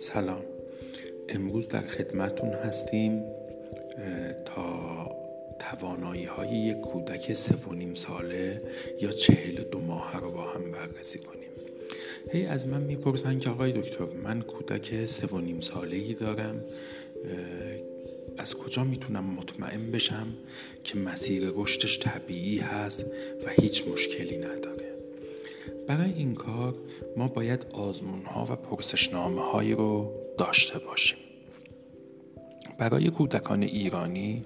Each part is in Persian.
سلام. امروز در خدمتون هستیم تا توانایی های یک کودک سه و نیم ساله یا چهل دو ماه رو با هم بررسی کنیم. هی از من می‌پرسن که آقای دکتر من کودک سه و نیم ساله ای دارم از کجا می‌تونم مطمئن بشم که مسیر رشدش طبیعی هست و هیچ مشکلی نداره برای این کار ما باید آزمون ها و پرسشنامه هایی رو داشته باشیم. برای کودکان ایرانی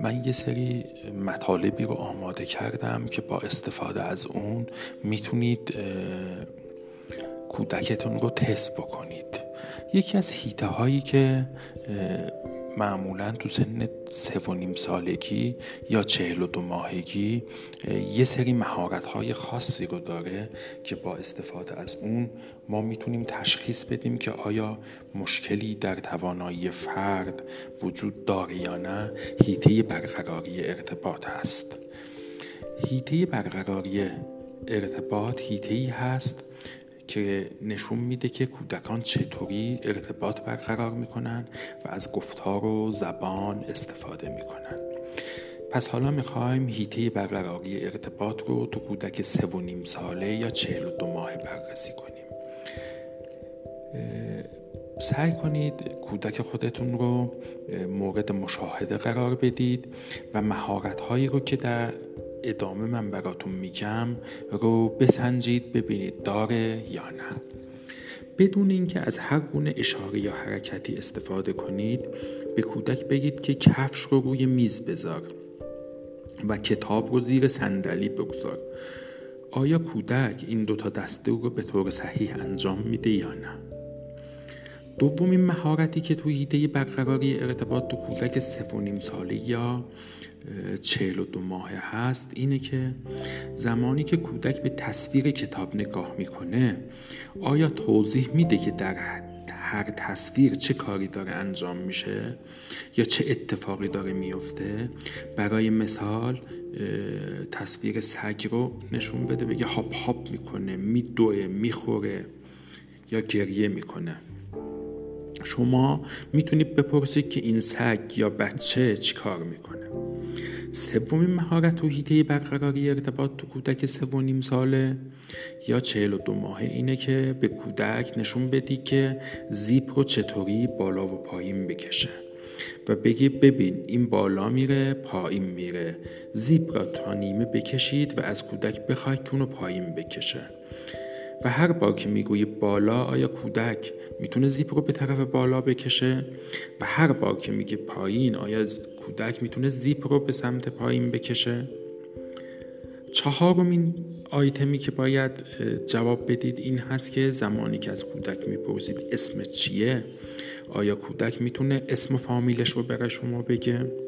من یه سری مطالبی رو آماده کردم که با استفاده از اون می‌تونید کودکتون رو تست بکنید. یکی از هیته هایی که معمولا تو سن سه و نیم سالگی یا چهل و دو ماهگی یه سری مهارت های خاصی رو داره که با استفاده از اون ما می‌تونیم تشخیص بدیم که آیا مشکلی در توانایی فرد وجود داره یا نه. هیته برقراری ارتباط هست. هیته برقراری ارتباط هیته هست که نشون میده که کودکان چطوری ارتباط برقرار می‌کنن و از گفتار و زبان استفاده می‌کنن. پس حالا می‌خوایم هیته برقراری ارتباط رو تو کودک سه و نیم ساله یا چهل و دو ماه بررسی کنیم. سعی کنید کودک خودتون رو مورد مشاهده قرار بدید و مهارت هایی رو که در ادامه من براتون میگم رو بسنجید ببینید داره یا نه. بدون اینکه از هر گونه اشاره یا حرکتی استفاده کنید به کودک بگید که کفش رو روی میز بذار و کتاب رو زیر صندلی بگذار. آیا کودک این دوتا دسته رو به طور صحیح انجام میده یا نه؟ دومین مهارتی که توی ایده برقراری ارتباط تو کودک سه و نیم ساله یا چهل و دو ماه هست اینه که زمانی که کودک به تصویر کتاب نگاه می‌کنه آیا توضیح میده که در هر تصویر چه کاری داره انجام میشه یا چه اتفاقی داره میفته برای مثال تصویر سگ رو نشون بده بگه هاپ هاپ می‌کنه میدوه می‌خوره یا گریه می‌کنه. شما می‌تونید بپرسید که این سگ یا بچه چی کار می‌کنه. سومین مهارت تو هیته برقراری ارتباط تو کودک سه و نیم ساله یا چهل و دو ماهه اینه که به کودک نشون بدی که زیپ رو چطوری بالا و پایین بکشه و بگی ببین این بالا میره پایین میره. زیپ را تا نیمه بکشید و از کودک بخواید که اونو پایین بکشه. و هر بار که می‌گویی بالا آیا کودک می‌تونه زیپ رو به طرف بالا بکشه؟ و هر بار که میگه پایین آیا کودک می‌تونه زیپ رو به سمت پایین بکشه؟ چهارمین آیتمی که باید جواب بدید این هست که زمانی که از کودک می‌پرسید اسم چیه آیا کودک می‌تونه اسم فامیلش رو برای شما بگه؟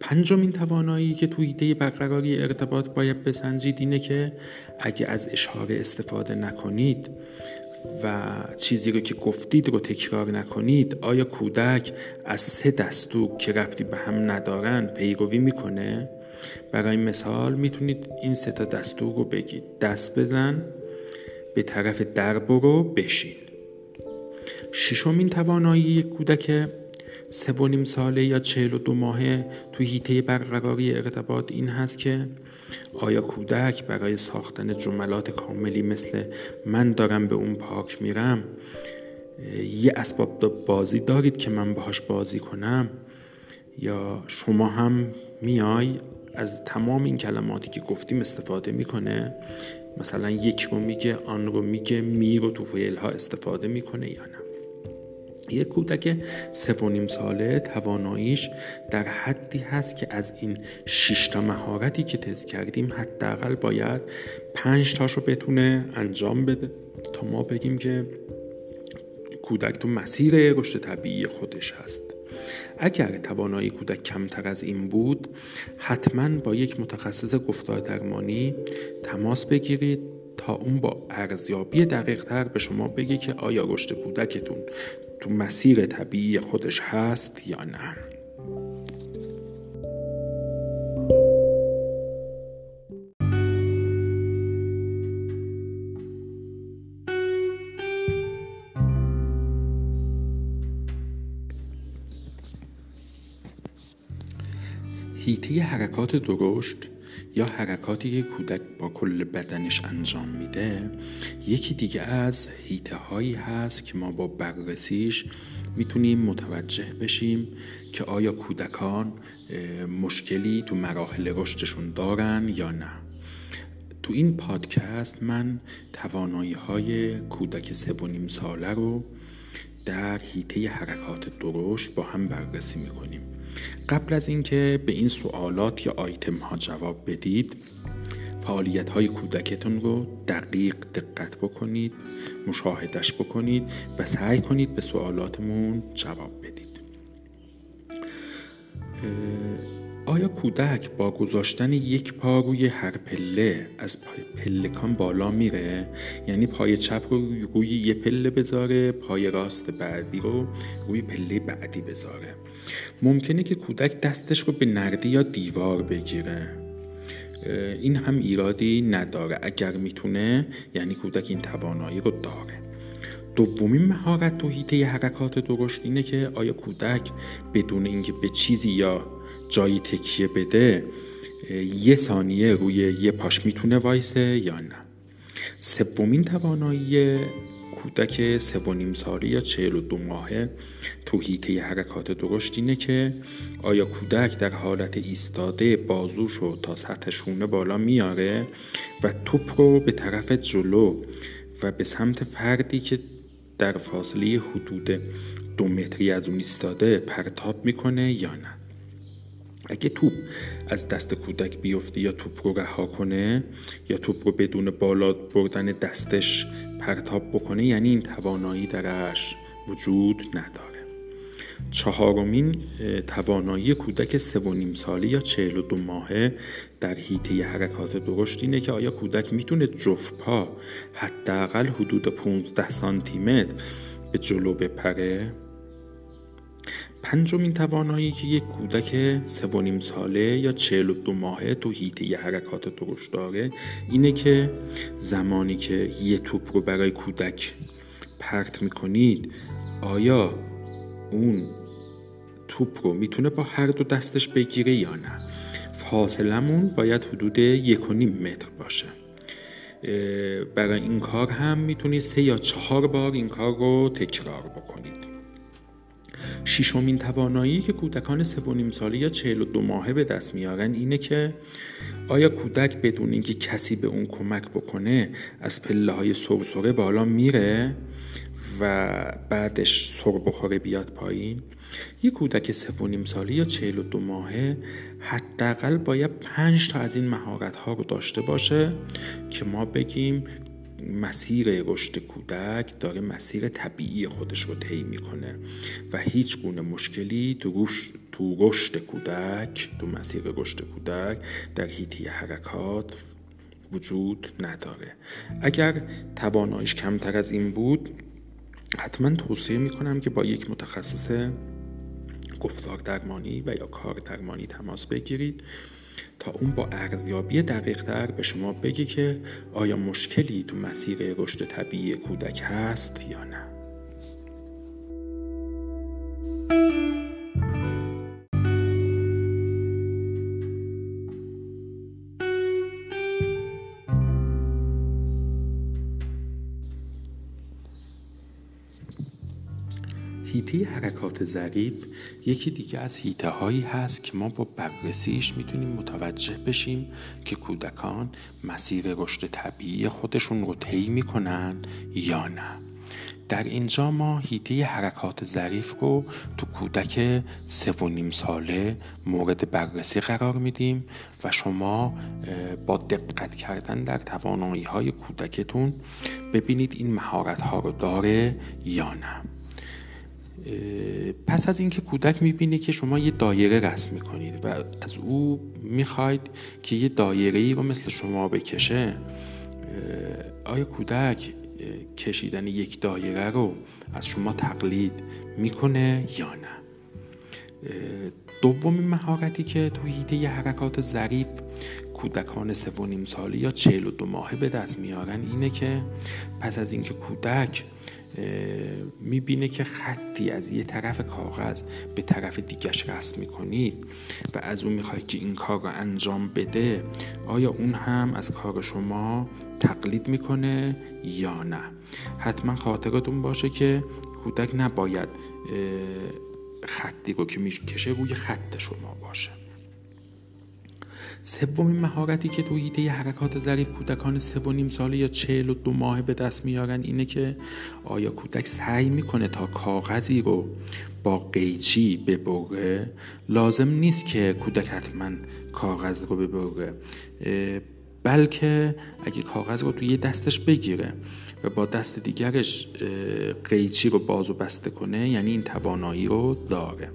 پنجمین توانایی که توی ایده برقراری ارتباط باید بسنجید اینه که اگه از اشاره استفاده نکنید و چیزی رو که گفتید رو تکرار نکنید آیا کودک از سه دستور که ربطی به هم ندارن پیروی می‌کنه؟ برای مثال می‌تونید این سه تا دستور رو بگید. دست بزن به طرف در برو بشین. ششمین توانایی کودک سه و نیم ساله یا چهل و دو ماهه تو هیته برقراری ارتباط این هست که آیا کودک برای ساختن جملات کاملی مثل من دارم به اون پاک میرم؟ یه اسباب بازی دارید که من باهاش بازی کنم؟ یا شما هم میای از تمام این کلماتی که گفتیم استفاده می‌کنه؟ مثلا یک رو میگه آن رو میگه می رو تو فیل ها استفاده می‌کنه یا نه؟ یک کودک سه و نیم ساله تواناییش در حدی هست که از این شش تا مهارتی که تست کردیم حداقل باید پنج تاشو بتونه انجام بده تا ما بگیم که کودک تو مسیر رشد طبیعی خودش هست. اگر توانایی کودک کمتر از این بود حتما با یک متخصص گفتار درمانی تماس بگیرید تا اون با ارزیابی دقیق تر به شما بگه که آیا رشد کودکتون تو مسیر طبیعی خودش هست یا نه. هیته حرکات درشت یا حرکاتی که کودک با کل بدنش انجام میده یکی دیگه از هیته هایی هست که ما با بررسیش می‌تونیم متوجه بشیم که آیا کودکان مشکلی تو مراحل رشدشون دارن یا نه. تو این پادکست من توانایی های کودک سه و نیم ساله رو در هیته حرکات درشت با هم بررسی می‌کنیم. قبل از اینکه به این سوالات یا آیتم ها جواب بدید فعالیت های کودکتون رو دقیق دقت بکنید مشاهدش بکنید و سعی کنید به سوالاتمون جواب بدید. آیا کودک با گذاشتن یک پا روی هر پله از پلکان بالا میره. یعنی پای چپ رو روی یه پله بذاره پای راست بعدی رو روی پله بعدی بذاره. ممکنه که کودک دستش رو به نرده یا دیوار بگیره. این هم ایرادی نداره. اگر می‌تونه یعنی کودک این توانایی رو داره. دومین مهارت تو هیته حرکات درشت اینه که آیا کودک بدون اینکه به چیزی یا جایی تکیه بده یه ثانیه روی یه پاش می‌تونه وایسه یا نه؟ سومین توانایی کودک سه و نیم ساله یا چهل و دو ماهه تو هیته حرکات درشت اینه که آیا کودک در حالت ایستاده بازوشو تا سطح شونه بالا میاره و توپ رو به طرف جلو و به سمت فردی که در فاصله حدود دو متری از اون ایستاده پرتاب می‌کنه یا نه؟ اگه توپ از دست کودک بیفته یا توپ رو رها کنه یا توپ رو بدون بالا بردن دستش پرتاب بکنه یعنی این توانایی درش وجود نداره. چهارمین توانایی کودک سه و نیم ساله یا چهل و دو ماهه در حیطه حرکات درشت اینه که آیا کودک می‌تونه جفت پا حداقل حدود 15 سانتی متر به جلو بپره؟ پنجمین توانایی که یک کودک سه ساله یا چهل و دو ماهه تو حیطه حرکات درشت داره اینه که زمانی که یه توپ رو برای کودک پرت می‌کنید آیا اون توپ رو می‌تونه با هر دو دستش بگیره یا نه؟ فاصلمون باید حدود یک و نیم متر باشه. برای این کار هم می‌تونید سه یا چهار بار این کار رو تکرار بکنید ششمین توانایی که کودکان سه و نیم ساله یا چهل و دو ماهه به دست میارن اینه که آیا کودک بدون اینکه کسی به اون کمک بکنه از پله های سرسره بالا میره و بعدش سر بخوره بیاد پایین؟ یک کودک سه و نیم ساله یا چهل و دو ماهه حداقل باید پنج تا از این مهارت ها رو داشته باشه که ما بگیم مسیر رشد کودک داره مسیر طبیعی خودش رو طی می‌کنه و هیچ گونه مشکلی تو تو رشد کودک تو مسیر رشد کودک در هیتی حرکات وجود نداره. اگر توانایش کمتر از این بود حتما توصیه می‌کنم که با یک متخصص گفتار درمانی و یا کار درمانی تماس بگیرید. تا اون با ارزیابی دقیق تر به شما بگه که آیا مشکلی تو مسیر رشد طبیعی کودک هست یا نه. هیته حرکات ظریف یکی دیگه از هیته هایی هست که ما با بررسیش می‌تونیم متوجه بشیم که کودکان مسیر رشد طبیعی خودشون رو طی می‌کنن یا نه. در اینجا ما هیته حرکات ظریف رو تو کودک سه و نیم ساله مورد بررسی قرار میدیم و شما با دقت کردن در توانایی های کودکتون ببینید این مهارت ها رو داره یا نه. پس از اینکه کودک می‌بینه که شما یه دایره رسم می‌کنید و از او می‌خواید که یه دایره ای رو مثل شما بکشه آیا کودک کشیدن یک دایره رو از شما تقلید می‌کنه یا نه؟ دومین مهارتی که تو هیته حرکات ظریف کودکان سه و نیم ساله یا چهل و دو ماهه به دست میارن اینه که پس از اینکه کودک می‌بینه که خطی از یه طرف کاغذ به طرف دیگش رسم می‌کنید و از اون می‌خواید که این کار رو انجام بده آیا اون هم از کار شما تقلید می‌کنه یا نه؟ حتما خاطرتون باشه که کودک نباید خطی رو که می‌کشه روی خط شما باشه. سومین مهارتی که تو ایده حرکات ظریف کودکان سه و نیم ساله یا چهل و دو ماه به دست میارن اینه که آیا کودک سعی می‌کنه تا کاغذی رو با قیچی ببره؟ لازم نیست که کودک حتما کاغذ رو ببره بلکه اگه کاغذ رو توی دستش بگیره و با دست دیگرش قیچی رو باز و بسته کنه یعنی این توانایی رو داره.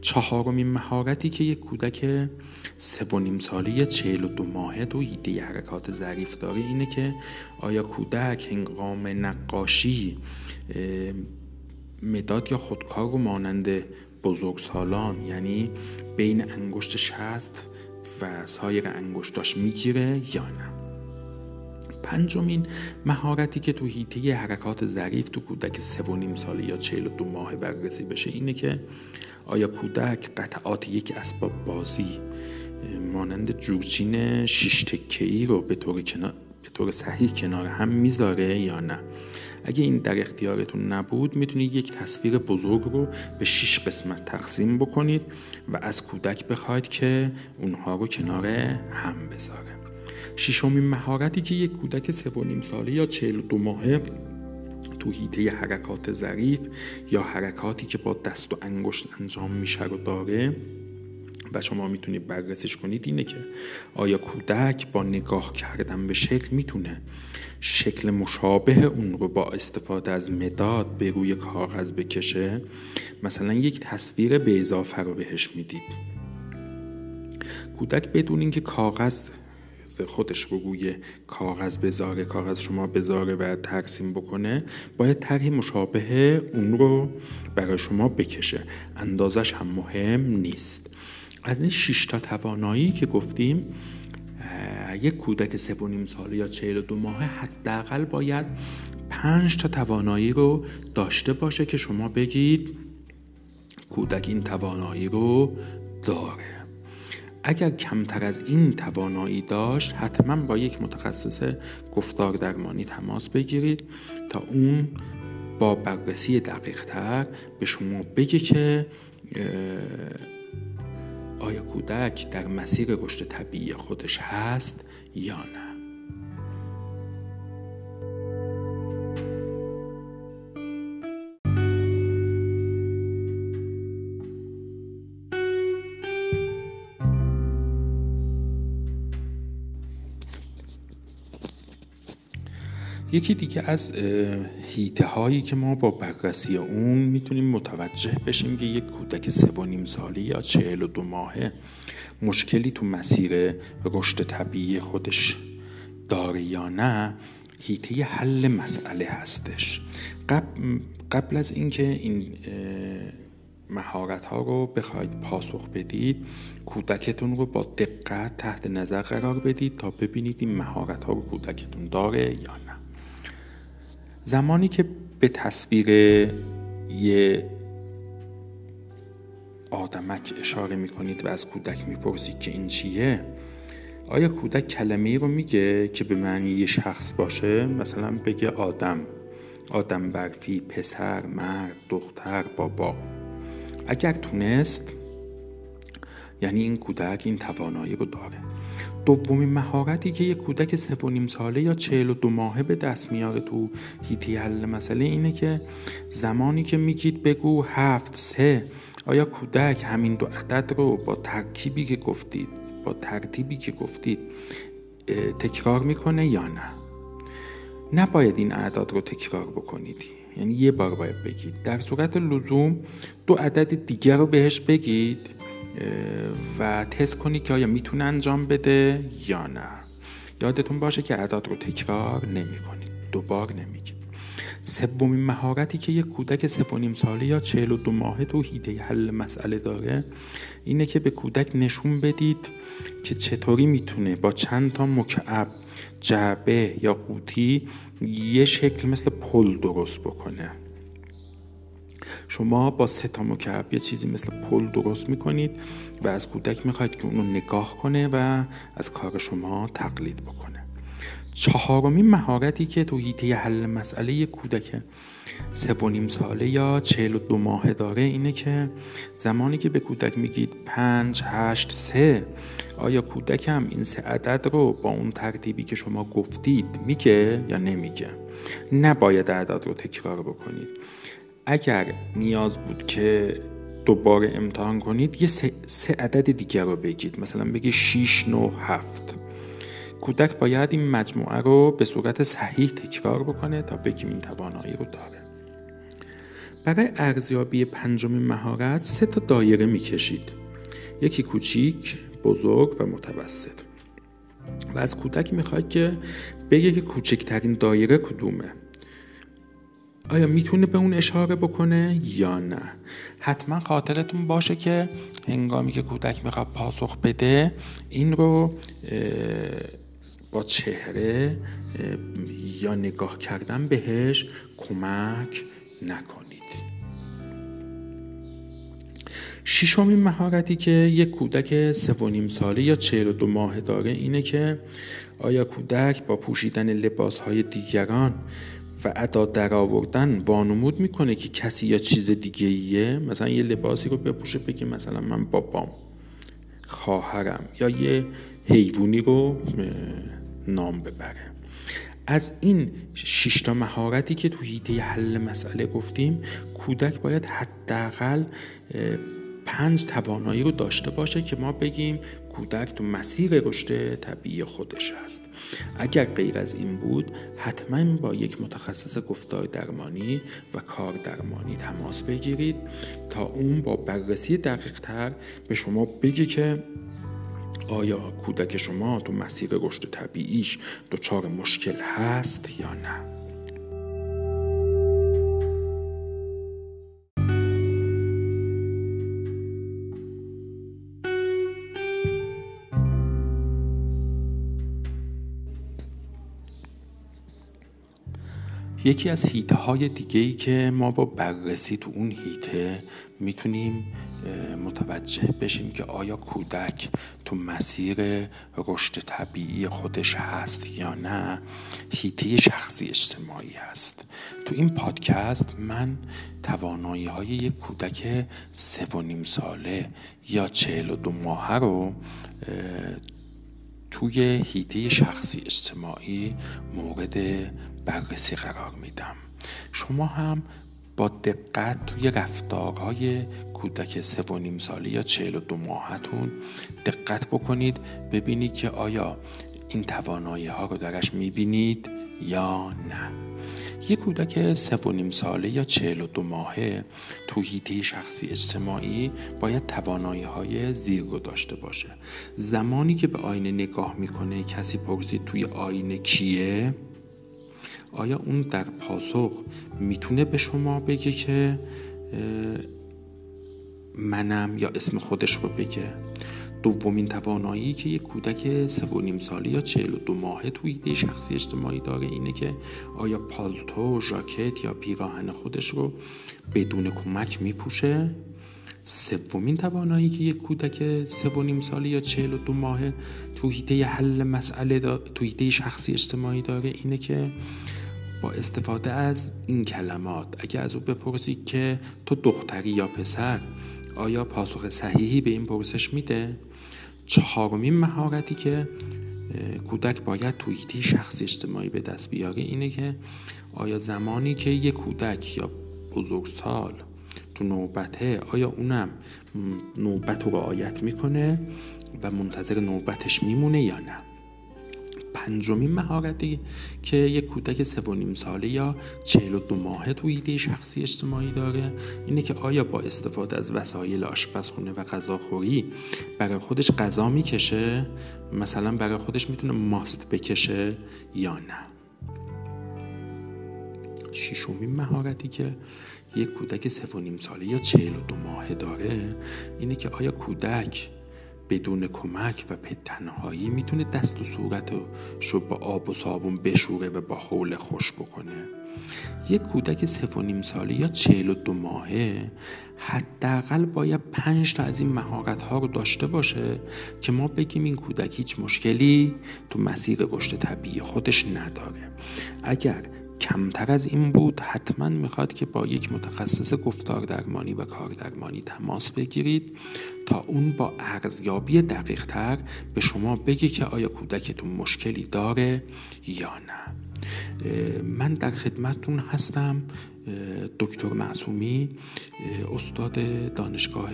چهارمین مهارتی که یک کودک سه و نیم ساله چهل و دو ماهه تو ایده حرکات ظریف داره. اینه که آیا کودک هنگام نقاشی مداد یا خودکار رو مانند بزرگسالان یعنی بین انگشت شست و سایر انگشتاش می‌گیره یا نه؟ پنجمین مهارتی که تو هیته حرکات ظریف تو کودک سه و نیم ساله یا چهل و دو ماه بررسی بشه اینه که آیا کودک قطعات یک اسباب بازی مانند جورچین شش ای رو به طور, به طور صحیح کنار هم می‌ذاره یا نه؟ اگه این در اختیارتون نبود می‌تونید یک تصویر بزرگ رو به 6 قسمت تقسیم بکنید و از کودک بخواید که اونها رو کنار هم بذاره. ششمین مهارتی که یک کودک سه ساله یا چهل دو ماهه تو هیته حرکات ظریف یا حرکاتی که با دست و انگشت انجام میشه رو داره و شما می‌تونید بررسیش کنید اینه که آیا کودک با نگاه کردن به شکل می‌تونه شکل مشابه اون رو با استفاده از مداد به روی کاغذ بکشه؟ مثلا یک تصویر به اضافه رو بهش می‌دید. کودک بدون اینکه کاغذ خودش رو روی کاغذ بذاره کاغذ شما بذاره و ترسیم بکنه باید طرحی مشابه اون رو برای شما بکشه. اندازش هم مهم نیست. از این 6 تا توانایی که گفتیم یک کودک سه و نیم ساله یا چهل دو ماه حداقل باید پنج تا توانایی رو داشته باشه که شما بگید کودک این توانایی رو داره. اگر کمتر از این توانایی داشت حتما با یک متخصص گفتار درمانی تماس بگیرید تا اون با بررسی دقیق تر به شما بگه که آیا کودک در مسیر رشد طبیعی خودش هست یا نه؟ یکی دیگه از هیته هایی که ما با بررسی اون می‌تونیم متوجه بشیم که یک کودک سه و نیم ساله یا چهل و دو ماهه مشکلی تو مسیر رشد طبیعی خودش داره یا نه هیته حل مسئله هستش. قبل, قبل از اینکه این مهارت ها رو بخواید پاسخ بدید کودکتون رو با دقت تحت نظر قرار بدید تا ببینید این مهارت ها رو کودکتون داره یا نه. زمانی که به تصویر یه آدمک اشاره می‌کنید و از کودک می‌پرسید که این چیه آیا کودک کلمه ای رو میگه که به معنی یه شخص باشه؟ مثلا بگه آدم آدم برفی پسر مرد دختر بابا. اگر تونست یعنی این کودک این توانایی رو داره. دومین مهارتی که یک کودک سه و نیم ساله یا چهل و دو ماهه به دست میاره تو هیتی حل مسئله اینه که زمانی که میگید بگو هفت سه آیا کودک همین دو عدد رو با ترکیبی که گفتید با ترتیبی که گفتید تکرار می‌کنه یا نه؟ نباید این اعداد رو تکرار بکنید. یعنی یه بار باید بگید. در صورت لزوم دو عدد دیگر رو بهش بگید. و تست کنید که آیا می‌تونه انجام بده یا نه. یادتون باشه که اعداد رو تکرار نمی کنید دوبار نمیگید سومین مهارتی که یک کودک سه و نیم ساله یا چهل و دو ماهه تو هیته حل مسئله داره اینه که به کودک نشون بدید که چطوری می‌تونه با چند تا مکعب جعبه یا قوطی یه شکل مثل پل درست بکنه. شما با سه تا مکعب یه چیزی مثل پل درست می‌کنید و از کودک می‌خواید که اونو نگاه کنه و از کار شما تقلید بکنه. چهارمین مهارتی که تو هیته حل مسئله کودک سه و نیم ساله یا چهل و دو ماهه داره اینه که زمانی که به کودک میگید پنج هشت سه آیا کودکم این سه عدد رو با اون ترتیبی که شما گفتید میگه یا نمیگه؟ نباید عدد رو تکرار بکنید. اگر نیاز بود که دوباره امتحان کنید یه سه, عدد دیگر رو بگید. مثلا بگی 6 9 7 کودک باید این مجموعه رو به صورت صحیح تکرار بکنه تا بگیم این توانایی رو داره. برای ارزیابی پنجمین مهارت سه تا دایره می‌کشید. یکی کوچیک بزرگ و متوسط. و از کودک می‌خواید که بگه که کوچکترین دایره کدومه. آیا می‌تونه به اون اشاره بکنه یا نه؟ حتما خاطرتون باشه که هنگامی که کودک می‌خواد پاسخ بده این رو با چهره یا نگاه کردن بهش کمک نکنید. ششمین مهارتی که یک کودک سه ساله یا چهل دو ماه داره اینه که آیا کودک با پوشیدن لباس های دیگران و ادا در آوردن وانمود می‌کنه که کسی یا چیز دیگه ایه مثلا یه لباسی رو بپوشه بگه مثلا من بابام خواهرم یا یه حیوانی رو نام ببره. از این شیشتا مهارتی که تو هیته حل مسئله گفتیم کودک باید حداقل پنج توانایی رو داشته باشه که ما بگیم کودک تو مسیر رشد طبیعی خودش هست. اگر غیر از این بود حتما با یک متخصص گفتار درمانی و کار درمانی تماس بگیرید تا اون با بررسی دقیق تر به شما بگه که آیا کودک شما تو مسیر رشد طبیعیش دچار مشکل هست یا نه. یکی از هیته های دیگه ای که ما با بررسی تو اون هیته می‌تونیم متوجه بشیم که آیا کودک تو مسیر رشد طبیعی خودش هست یا نه هیته شخصی اجتماعی هست. تو این پادکست من توانایی های یک کودک سه و نیم ساله یا چهل و دو ماهه رو توی هیته شخصی اجتماعی مورد بررسی قرار میدم. شما هم با دقت توی رفتارهای کودک سه و نیم ساله یا چهل و دو ماهتون دقت بکنید ببینید که آیا این توانایی ها رو درش می‌بینید یا نه. یک کودک سه و نیم ساله یا چهل و دو ماهه تو هیته شخصی اجتماعی باید توانایی های زیر رو داشته باشه. زمانی که به آینه نگاه می‌کنه کسی پرسید توی آینه کیه؟ آیا اون در پاسخ می‌تونه به شما بگه که منم یا اسم خودش رو بگه؟ دومین توانایی که یک کودک سه و نیم ساله یا چهل و دو ماهه توی ایده شخصی اجتماعی داره اینه که آیا پالتو، ژاکت یا پیراهن خودش رو بدون کمک میپوشه؟ سومین توانایی که یک کودک سه و نیم ساله یا چهل و دو ماهه تو هیته حل مسئله تو هیته شخصی اجتماعی داره اینه که با استفاده از این کلمات اگر از او بپرسید که تو دختری یا پسر آیا پاسخ صحیحی به این پرسش میده؟ چهارمین مهارتی که کودک باید توی ایده شخصی اجتماعی به دست بیاره اینه که آیا زمانی که یک کودک یا بزرگسال تو نوبته آیا اونم نوبت رو رعایت می‌کنه و منتظر نوبتش میمونه یا نه؟ پنجمین مهارتی که یک کودک سه و نیم ساله یا چهل و دو ماهه توی ایده شخصی اجتماعی داره اینه که آیا با استفاده از وسایل آشپزخونه و غذاخوری برای خودش غذا می‌کشه؟ مثلا برای خودش می‌تونه ماست بکشه یا نه؟ ششمین مهارتی که یک کودک سه و نیم ساله یا چهل و دو ماهه داره اینه که آیا کودک بدون کمک و به تنهایی می‌تونه دست و صورتشو با آب و صابون بشوره و با حول خوش بکنه. یک کودک سف و نیم ساله یا چهل و دو ماهه حداقل باید پنج تا از این مهارت ها رو داشته باشه که ما بگیم این کودک هیچ مشکلی تو مسیر رشد طبیعی خودش نداره. اگر کمتر از این بود حتما می‌خواد که با یک متخصص گفتار درمانی و کار درمانی تماس بگیرید تا اون با ارزیابی دقیق تر به شما بگه که آیا کودکتون مشکلی داره یا نه. من در خدمتتون هستم. دکتر معصومی استاد دانشگاه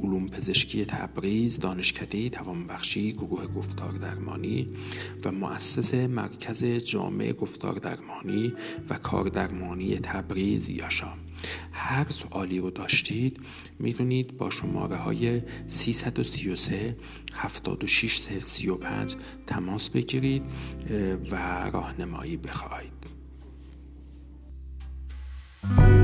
علوم پزشکی تبریز دانشکده توانبخشی گروه گفتار درمانی و مؤسس مرکز جامعه گفتار درمانی و کار درمانی تبریز یاشا. هر سوالی رو داشتید می‌دونید با شماره های 333 76 35 تماس بگیرید و راهنمایی بخواهید Bye.